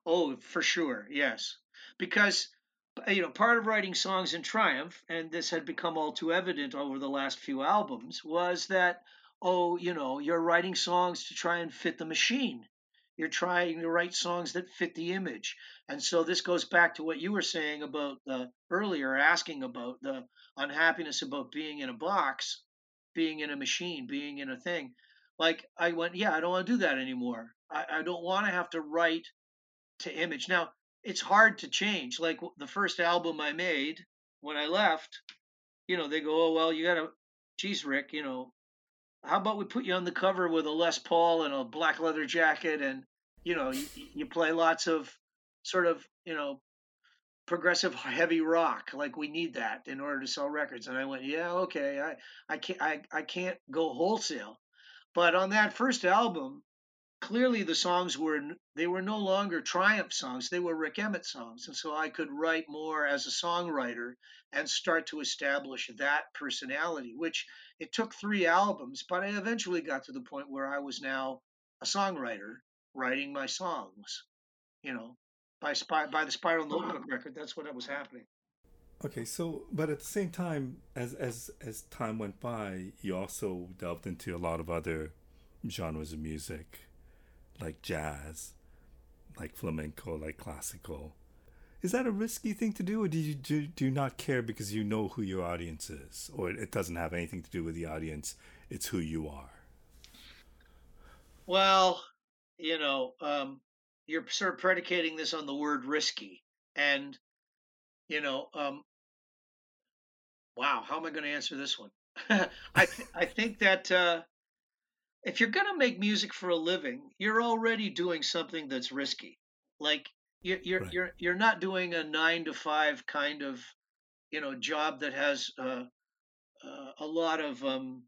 Oh, for sure, yes. Because uh, you know, part of writing songs in Triumph, and this had become all too evident over the last few albums, was that oh, you know, you're writing songs to try and fit the machine. You're trying to write songs that fit the image. And so this goes back to what you were saying about the earlier, asking about the unhappiness about being in a box, being in a machine, being in a thing. Like I went, yeah, I don't want to do that anymore. I, I don't want to have to write to image. Now, it's hard to change. Like the first album I made when I left, you know, they go, oh, well, you got to, geez, Rik, you know, how about we put you on the cover with a Les Paul and a black leather jacket, and you know you, you play lots of sort of you know progressive [laughs] heavy rock like we need that in order to sell records and i went yeah okay i i can't i, I can't go wholesale but on that first album clearly the songs were they were no longer triumph songs they were rik emmett songs. And so i could write more as a songwriter and start to establish that personality which it took three albums but i eventually got to the point where i was now a songwriter writing my songs you know by by the spiral notebook record that's what was happening okay so but at the same time as as as time went by you also delved into a lot of other genres of music like jazz, like flamenco, like classical. Is that a risky thing to do, or do you do, do you not care because you know who your audience is, or it doesn't have anything to do with the audience? It's who you are. Well, you know, um, you're sort of predicating this on the word risky, and you know, um, wow, how am I going to answer this one? [laughs] I th- I think that uh, if you're going to make music for a living, you're already doing something that's risky. Like you're you're right. you're, you're not doing a nine to five kind of you know job that has uh, uh, a lot of um,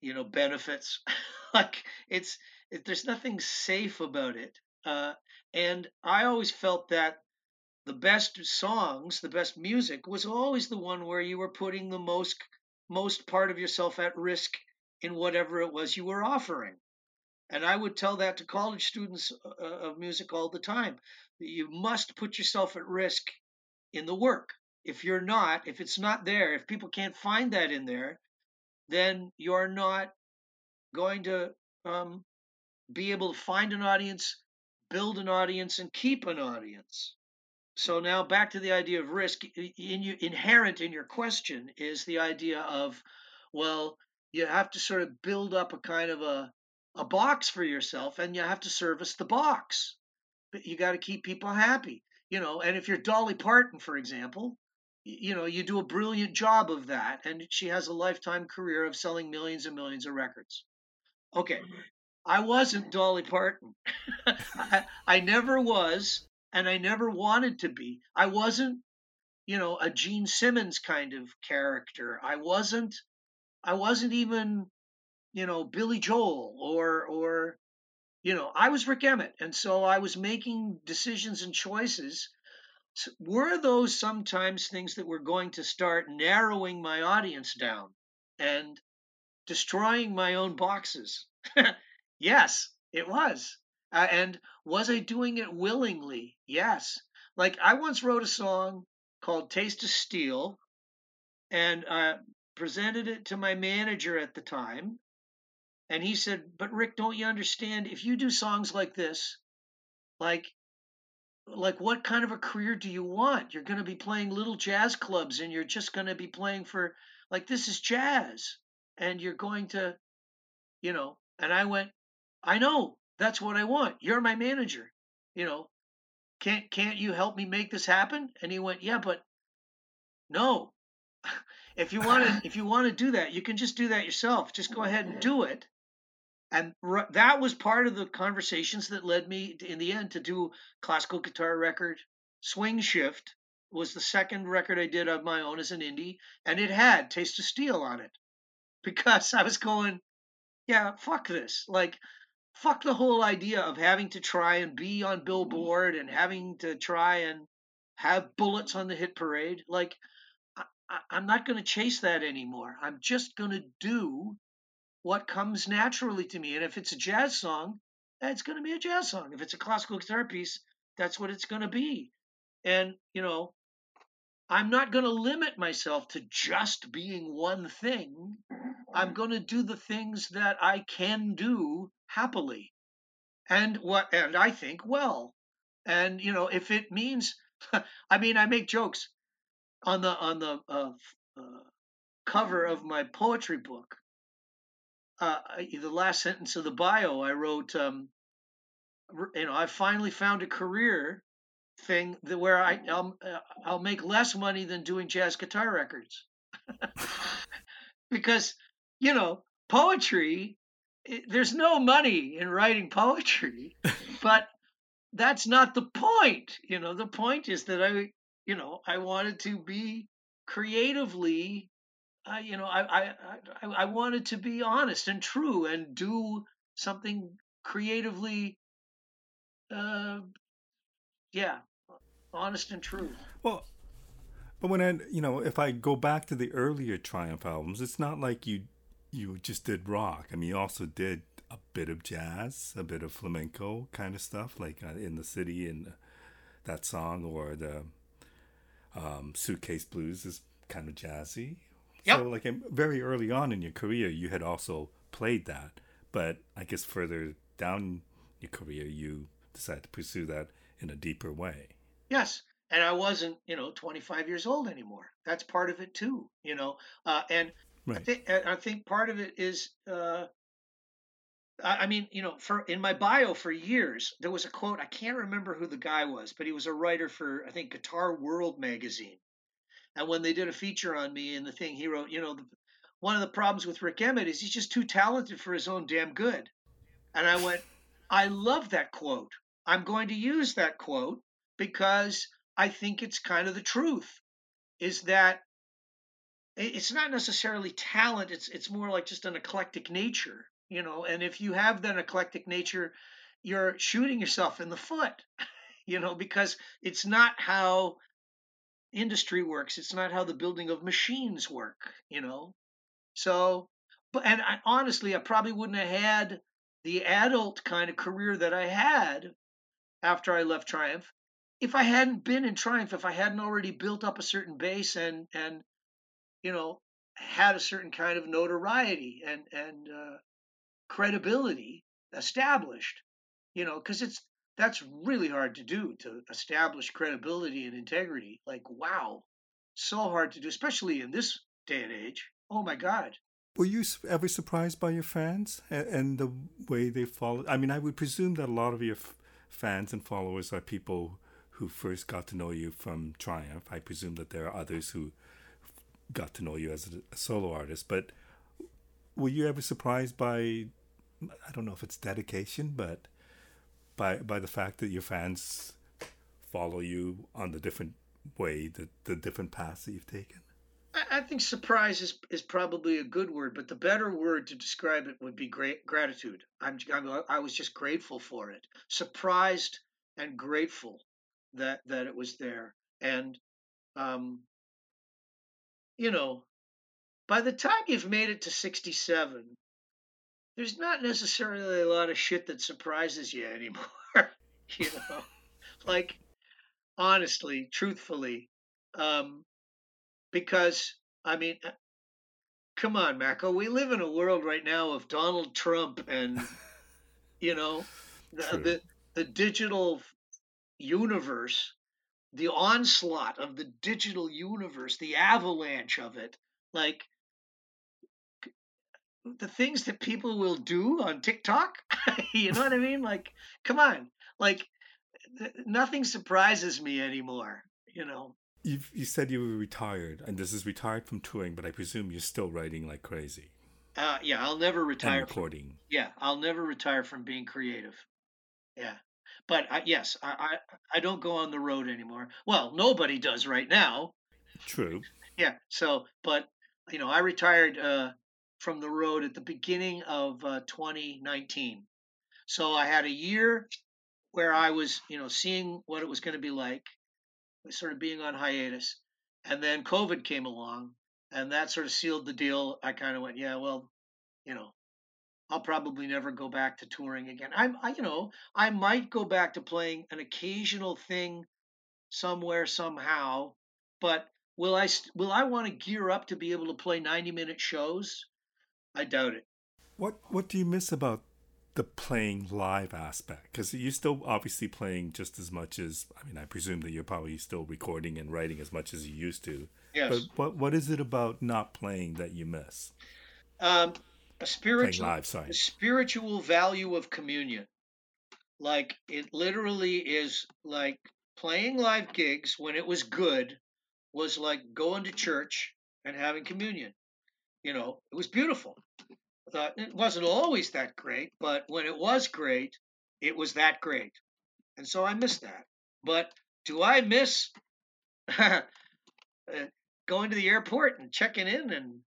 you know benefits. [laughs] like it's it, there's nothing safe about it. Uh, and I always felt that the best songs, the best music, was always the one where you were putting the most most part of yourself at risk in whatever it was you were offering. And I would tell that to college students uh, uh, of music all the time. You must put yourself at risk in the work. If you're not, if it's not there, if people can't find that in there, then you're not going to um, be able to find an audience, build an audience, and keep an audience. So now back to the idea of risk. In you, inherent in your question is the idea of, well, you have to sort of build up a kind of a a box for yourself and you have to service the box but you got to keep people happy you know and if you're dolly parton for example you know you do a brilliant job of that and she has a lifetime career of selling millions and millions of records okay mm-hmm. i wasn't dolly parton [laughs] I, I never was and i never wanted to be i wasn't you know a gene simmons kind of character i wasn't I wasn't even, you know, Billy Joel or or you know, I was Rik Emmett, and so I was making decisions and choices. Were those sometimes things that were going to start narrowing my audience down and destroying my own boxes? [laughs] yes, it was. Uh, and was I doing it willingly? Yes. Like I once wrote a song called Taste of Steel, and uh, presented it to my manager at the time. And he said, But Rik, don't you understand? If you do songs like this, like, like what kind of a career do you want? You're going to be playing little jazz clubs and you're just going to be playing for, like, this is jazz. And you're going to, you know, and I went, I know, that's what I want. You're my manager. You know, can't can't you help me make this happen? And he went, Yeah, but no, [laughs] if you want to if you [laughs] want to do that, you can just do that yourself. Just go ahead and do it. And r- that was part of the conversations that led me to, in the end to do classical guitar record. Swing Shift was the second record I did of my own as an indie, and it had Taste of Steel on it because I was going, yeah, fuck this. Like, fuck the whole idea of having to try and be on mm-hmm. Billboard and having to try and have bullets on the hit parade. Like, I, I, am not going to chase that anymore. I'm just going to do what comes naturally to me. And if it's a jazz song, it's going to be a jazz song. If it's a classical guitar piece, that's what it's going to be. And, you know, I'm not going to limit myself to just being one thing. I'm going to do the things that I can do happily. And what and I think well. And you know, if it means [laughs] I mean, I make jokes on the on the uh, uh, cover of my poetry book. Uh, the last sentence of the bio, I wrote, um, you know, I finally found a career thing that where I I'll, uh, I'll make less money than doing jazz guitar records, [laughs] because you know poetry. It, there's no money in writing poetry, but that's not the point. You know, the point is that I, you know, I wanted to be creatively, uh, you know, I, I, I, I wanted to be honest and true and do something creatively, uh, yeah, honest and true. Well, but when I, you know, if I go back to the earlier Triumph albums, it's not like you, you just did rock. I mean, you also did a bit of jazz, a bit of flamenco kind of stuff, like uh, in the city in that song, or the um, suitcase blues is kind of jazzy. Yep. So, like very early on in your career, you had also played that, but I guess further down your career, you decided to pursue that in a deeper way. Yes, and I wasn't, you know, 25 years old anymore. That's part of it too, you know. Uh, and right. I think I think part of it is uh, I mean, you know, for in my bio for years, there was a quote. I can't remember who the guy was, but he was a writer for I think Guitar World magazine. And when they did a feature on me and the thing, he wrote, you know, the, one of the problems with Rik Emmett is he's just too talented for his own damn good. And I went, I love that quote. I'm going to use that quote because I think it's kind of the truth. Is that it's not necessarily talent. It's it's more like just an eclectic nature you know and if you have that eclectic nature you're shooting yourself in the foot [laughs] you know because it's not how industry works it's not how the building of machines work you know so but and I, honestly i probably wouldn't have had the adult kind of career that i had after i left triumph. If i hadn't been in triumph if i hadn't already built up a certain base and and you know had a certain kind of notoriety and and uh, credibility established you know because it's that's really hard to do to establish credibility and integrity. Like wow so hard to do especially in this day and age. Oh my god. Were you ever surprised by your fans and the way they followed? i mean i would presume that a lot of your fans and followers are people who first got to know you from triumph i presume that there are others who got to know you as a solo artist but were you ever surprised by I don't know if it's dedication, but by by the fact that your fans follow you on the different way, the the different paths that you've taken? I, think surprise is, is probably a good word, but the better word to describe it would be great gratitude. I'm, I'm I was just grateful for it, surprised and grateful that that it was there, and um, you know, by the time you've made it to 67, there's not necessarily a lot of shit that surprises you anymore. [laughs] you know, like honestly, truthfully, um, because I mean, uh, come on, Mako, we live in a world right now of Donald Trump and you know [laughs] the, the the digital universe, the onslaught of the digital universe, the avalanche of it, like the things that people will do on TikTok. [laughs] you know what I mean? Like, come on, like nothing surprises me anymore. You know. You've, you said you were retired, and this is retired from touring, but I presume you're still writing like crazy. Uh, yeah, I'll never retire. And recording. From, yeah, I'll never retire from being creative. Yeah, but I, yes, I, I I don't go on the road anymore. Well, nobody does right now. True. Yeah. So, but you know, I retired uh, from the road at the beginning of uh, 2019. So I had a year where I was, you know, seeing what it was going to be like, sort of being on hiatus. And then COVID came along and that sort of sealed the deal. I kind of went, yeah, well, you know, I'll probably never go back to touring again. I'm, I, you know, I might go back to playing an occasional thing somewhere somehow, but will I, will I want to gear up to be able to play 90 minute shows? I doubt it. What, what do you miss about the playing live aspect because you're still obviously playing just as much as I mean I presume that you're probably still recording and writing as much as you used to. Yes. But what what is it about not playing that you miss? Um, a spiritual live, sorry. a spiritual value of communion. Like it literally is like playing live gigs when it was good was like going to church and having communion. You know, it was beautiful thought it wasn't always that great, but when it was great, it was that great. And so I miss that. But do I miss [laughs] uh, going to the airport and checking in and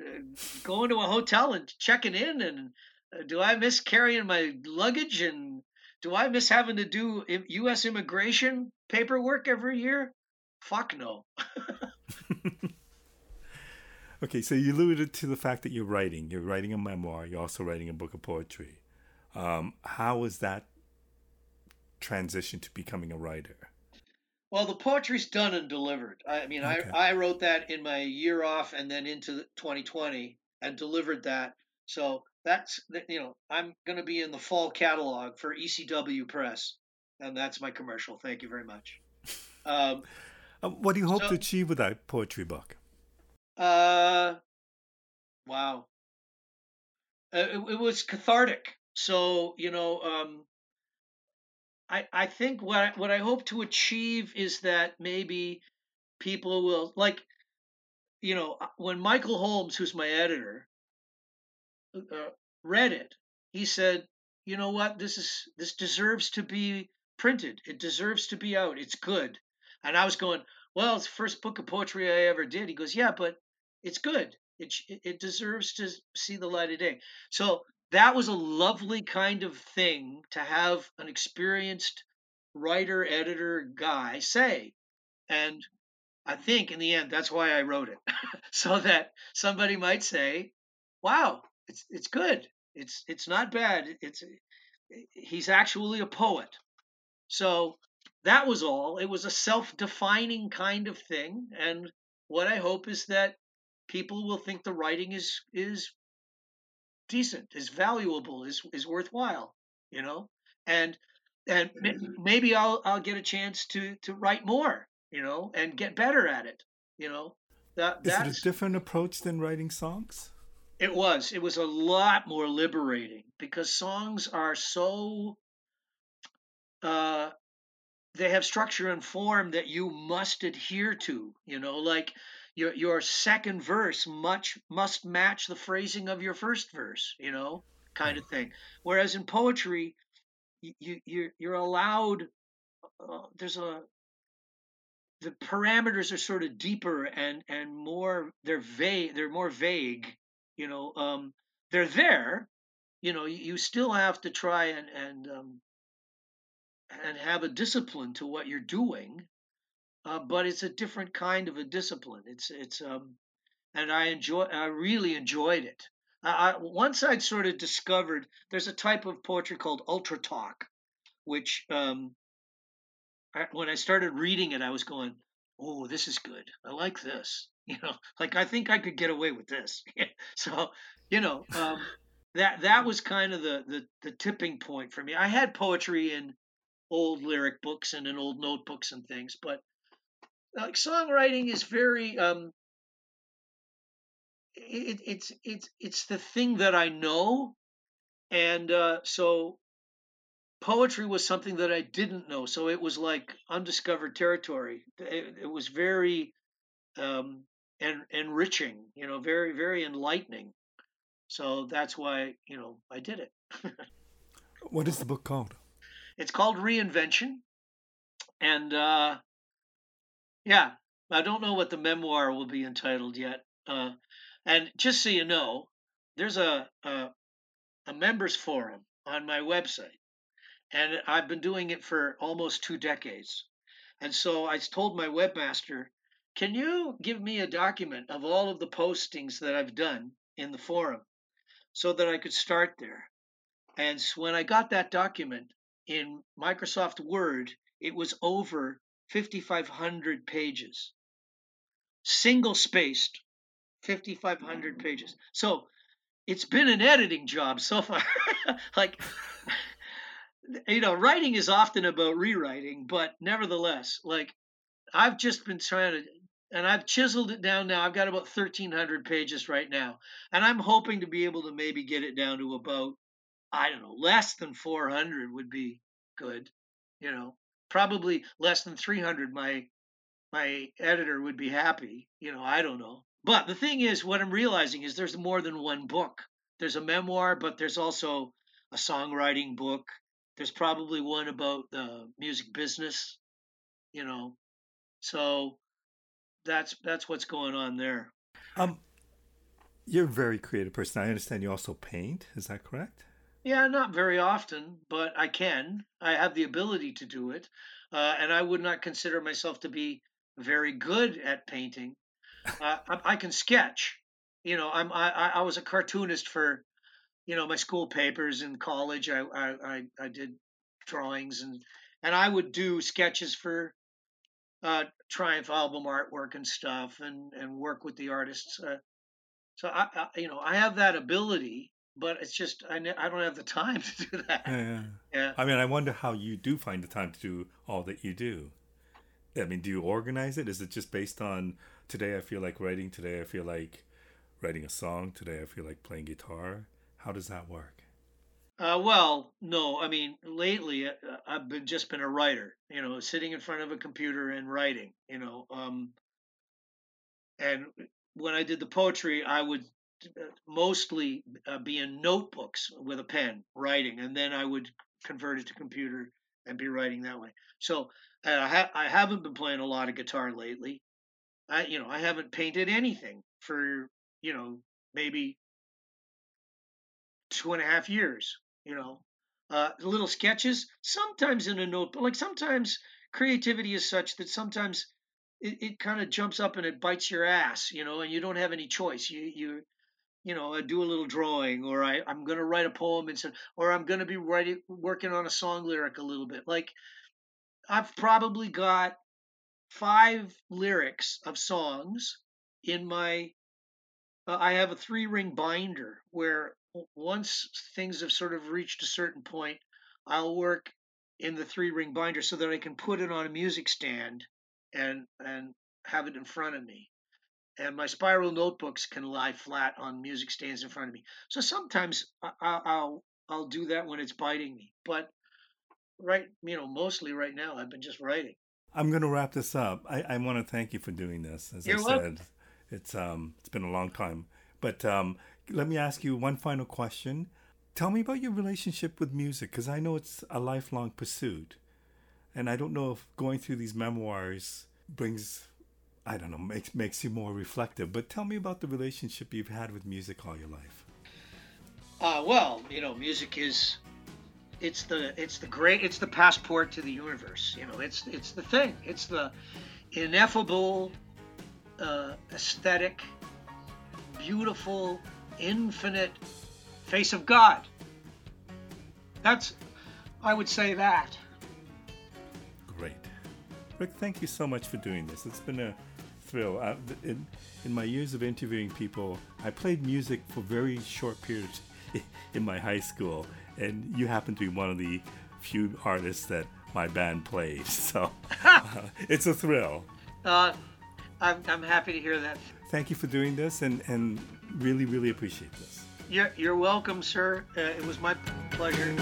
uh, going to a hotel and checking in? And uh, do I miss carrying my luggage? And do I miss having to do U.S. immigration paperwork every year? Fuck no. [laughs] Okay, so you alluded to the fact that you're writing. You're writing a memoir. You're also writing a book of poetry. Um, how was that transition to becoming a writer? Well, the poetry's done and delivered. I mean, okay. I, I wrote that in my year off and then into 2020 and delivered that. So that's, you know, I'm going to be in the fall catalog for ECW Press. And that's my commercial. Thank you very much. Um, um, [laughs] what do you hope so, to achieve with that poetry book? Uh, wow. Uh, it, it, was cathartic. So you know, um, I I think what I, what I hope to achieve is that maybe people will like, you know, uh, when Michael Holmes, who's my editor, uh, read it, he said, you know what, this is this deserves to be printed. It deserves to be out. It's good. And I was going, well, it's the first book of poetry I ever did. He goes, yeah, but it's good. It it deserves to see the light of day. So that was a lovely kind of thing to have an experienced writer, editor guy say. And I think in the end, that's why I wrote it, [laughs] so that somebody might say, "Wow, it's it's good. It's it's not bad. It's eh, he's actually a poet." So that was all. It was a self-defining kind of thing, and what I hope is that people will think the writing is is decent, is valuable, is is worthwhile, you know, and and maybe I'll I'll get a chance to to write more, you know, and get better at it, you know. That is it a different approach than writing songs? It was. It was a lot more liberating because songs are so uh, they have structure and form that you must adhere to. You know, like your your second verse much must match the phrasing of your first verse you know kind of thing. Whereas in poetry you, you you're allowed uh, there's a the parameters are sort of deeper and and more they're vague they're more vague you know um they're there you know you still have to try and and um and have a discipline to what you're doing uh, but it's a different kind of a discipline. It's it's um, and I enjoy I really enjoyed it. I, I, once I'd sort of discovered there's a type of poetry called ultra talk, which um, I, when I started reading it, I was going, "Oh, this is good. I like this." [laughs] You know, like I think I could get away with this. [laughs] so, you know, um, that that was kind of the, the the tipping point for me. I had poetry in old lyric books and in old notebooks and things, but like songwriting is very um it, it's it's it's the thing that I know, and uh, so poetry was something that I didn't know, so it was like undiscovered territory. It, it was very um, en- enriching, you know, very very enlightening. So that's why you know I did it. what is the book called? It's called Reinvention, and uh, yeah, I don't know what the memoir will be entitled yet. Uh, and just so you know, there's a, a a members forum on my website, and I've been doing it for almost two decades. And so I told my webmaster, "Can you give me a document of all of the postings that I've done in the forum, so that I could start there?" And when I got that document in Microsoft Word, it was over 5,500 pages, single spaced, 5,500 pages. So it's been an editing job so far. [laughs] like, [laughs] you know, writing is often about rewriting, but nevertheless, like, I've just been trying to, and I've chiseled it down now. I've got about 1,300 pages right now, and I'm hoping to be able to maybe get it down to about, I don't know, less than 400 would be good, you know, probably less than 300. My my editor would be happy, you know. I don't know, but the thing is, what I'm realizing is there's more than one book. There's a memoir, but there's also a songwriting book. There's probably one about the music business, you know. So that's that's what's going on there. Um, you're a very creative person. I understand you also paint. Is that correct? Yeah, not very often, but I can. I have the ability to do it, uh, and I would not consider myself to be very good at painting uh, I, I, can sketch. You know, I'm I, I was a cartoonist for, you know, my school papers in college. I I, I did drawings and and I would do sketches for uh, Triumph album artwork and stuff, and and work with the artists. Uh, so I, I, you know I have that ability, but it's just I I don't have the time [laughs] to do that. Yeah. yeah. I mean, I wonder how you do find the time to do all that you do. I mean, do you organize it? Is it just based on today I feel like writing, today I feel like writing a song, today I feel like playing guitar? How does that work? Uh, well, no. I mean, lately uh, I've been just been a writer. You know, sitting in front of a computer and writing. You know, um, and when I did the poetry, I would uh, mostly uh, be in notebooks with a pen writing, and then I would convert it to computer and be writing that way. So uh, I, ha- I haven't been playing a lot of guitar lately. I you know I haven't painted anything for you know maybe two and a half years. You know, uh, little sketches sometimes in a notebook. Like sometimes creativity is such that sometimes it, it kind of jumps up and it bites your ass. You know, and you don't have any choice. You you you know, I do a little drawing, or I, I'm going to write a poem, and so, or I'm going to be writing, working on a song lyric a little bit. Like, I've probably got five lyrics of songs in my uh, I have a three ring binder where once things have sort of reached a certain point, I'll work in the three ring binder so that I can put it on a music stand and and have it in front of me. And my spiral notebooks can lie flat on music stands in front of me. So sometimes I, I'll I'll do that when it's biting me. But right, you know, mostly right now I've been just writing. I'm going to wrap this up. I, I want to thank you for doing this. As You're I welcome. said, it's um it's been a long time, but um, let me ask you one final question. Tell me about your relationship with music, because I know it's a lifelong pursuit, and I don't know if going through these memoirs brings, I don't know, makes makes you more reflective. But tell me about the relationship you've had with music all your life. Uh, well, you know, music is it's the it's the great it's the passport to the universe. You know, it's it's the thing. It's the ineffable, uh, aesthetic, beautiful, infinite face of God. That's I would say that. Great, Rik. Thank you so much for doing this. It's been a Uh, in, in my years of interviewing people, I played music for very short periods [laughs] in my high school and you happen to be one of the few artists that my band played. [laughs] So uh, it's a thrill. Uh, I'm, I'm happy to hear that. Thank you for doing this and, and really, really appreciate this. You're, you're welcome, sir. Uh, it was my pleasure.